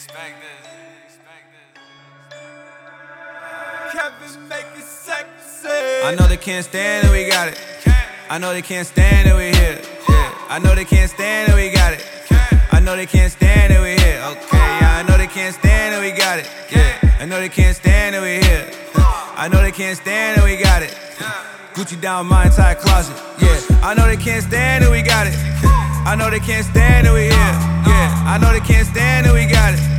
expect this. Kevin make it sexy. I know they can't stand it, we got it. I know they can't stand it, we here. Yeah. I know they can't stand it, we got it. I know they can't stand it, we here. Okay, yeah. I know they can't stand it, we got it. Yeah. I know they can't stand it, we here. I know they can't stand it, we got it. Gucci down my entire closet. Yeah. I know they can't stand it, we got it. I know they can't stand it, we here. Yeah. I know they can't stand it, we got it.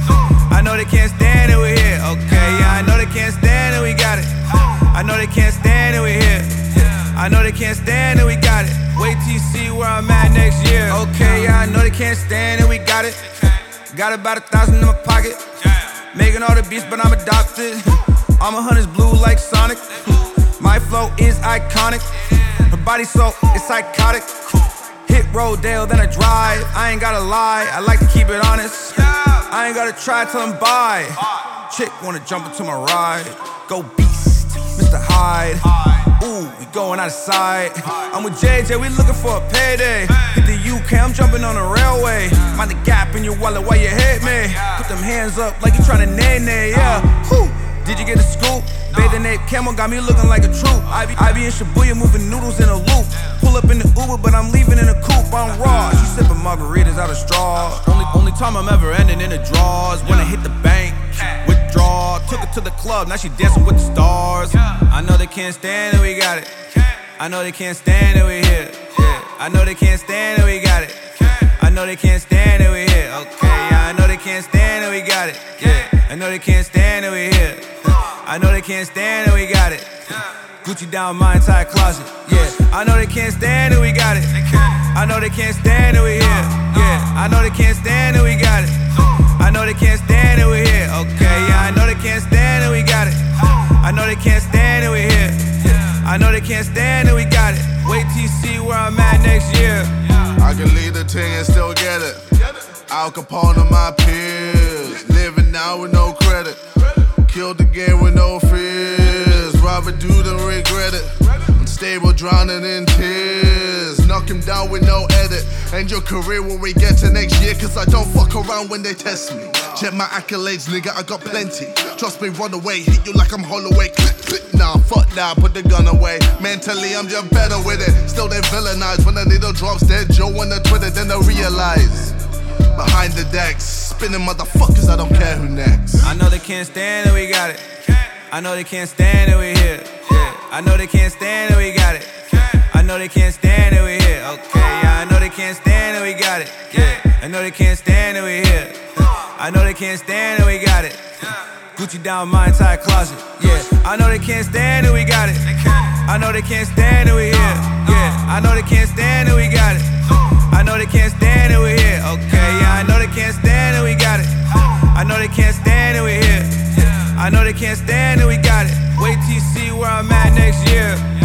I know they can't stand it, we here. Okay, yeah. I know they can't stand it, we got it. I know they can't stand it, we here. I know they can't stand it, we got it. Wait till you see where I'm at next year. Okay, yeah, I know they can't stand it, we got it. Got about a thousand in my pocket. Making all the beats, but I'm adopted. I'm a hundred's blue like Sonic. My flow is iconic. Her body so it's psychotic. Hit Rodeo, then I drive. I ain't gotta lie, I like to keep it honest. I ain't gotta try till I'm by. Chick wanna jump into my ride. Go beast, Mr. Hyde. Ooh, we going outside. I'm with JJ, we looking for a payday. Hit the UK, I'm jumping on the railway. Mind the gap in your wallet while you hit me. Put them hands up like you tryna nay nay, yeah. Whew. Did you get a scoop? Bathing Ape Camo got me looking like a troop. I be, I be in Shibuya moving noodles in a loop. Pull up in the Uber, but I'm leaving in a coupe. I'm raw. She sipping margaritas out of straw. Only, only time I'm ever ending in the draws. When I hit the bank, withdraw. Took her to the club, now she dancing with the stars. I know they can't stand it, we got it. I know they can't stand it, we here. Yeah. I know they can't stand it, we got it. I know they can't stand it, we here. Okay, yeah. I know they can't stand it, we got it. Yeah. I know they can't stand it, we here. I know they can't stand it, we got it. Gucci down my entire closet. Yeah. I know they can't stand it, we got it. I know they can't stand it, we here. Yeah. I know they can't stand it, we got it. I know they can't stand it, we here. Okay, yeah. I know they can't stand it, we got it. I know they can't stand it, we here. I know they can't stand it, we got it. Wait till you see where I'm at next year. I can lead the team and still get it. Al Capone and my peers. Living now with no credit. Killed the game with no fears. Robert and regret it. Unstable, drowning in tears. Knock him down with no edit. End your career when we get to next year. Cause I don't fuck around when they test me. Check my accolades, nigga, I got plenty. Trust me, run away. Hit you like I'm Holloway. Click, click. Nah, fuck that, put the gun away. Mentally, I'm just better with it. Still, they villainize when the needle drops dead. Joe on the Twitter, then they realize. Behind the decks, spinning motherfuckers, I don't care who next. I know they can't stand it, we got it. I know they can't stand it, we here. Yeah. I know they can't stand it, we got it. I know they can't stand it, we here. Okay, yeah. I know they can't stand it, we got it. Yeah. I know they can't stand it, we here. I know they can't stand it, we got it. Gucci down my entire closet. Yeah. I know they can't stand it, we got it. I know they can't stand it, we here. Yeah. I know they can't stand it, we got it. I know they can't stand it, we here. Okay, yeah. I know they can't stand can't stand it, we here. I know they can't stand it, we got it. Wait till you see where I'm at next year.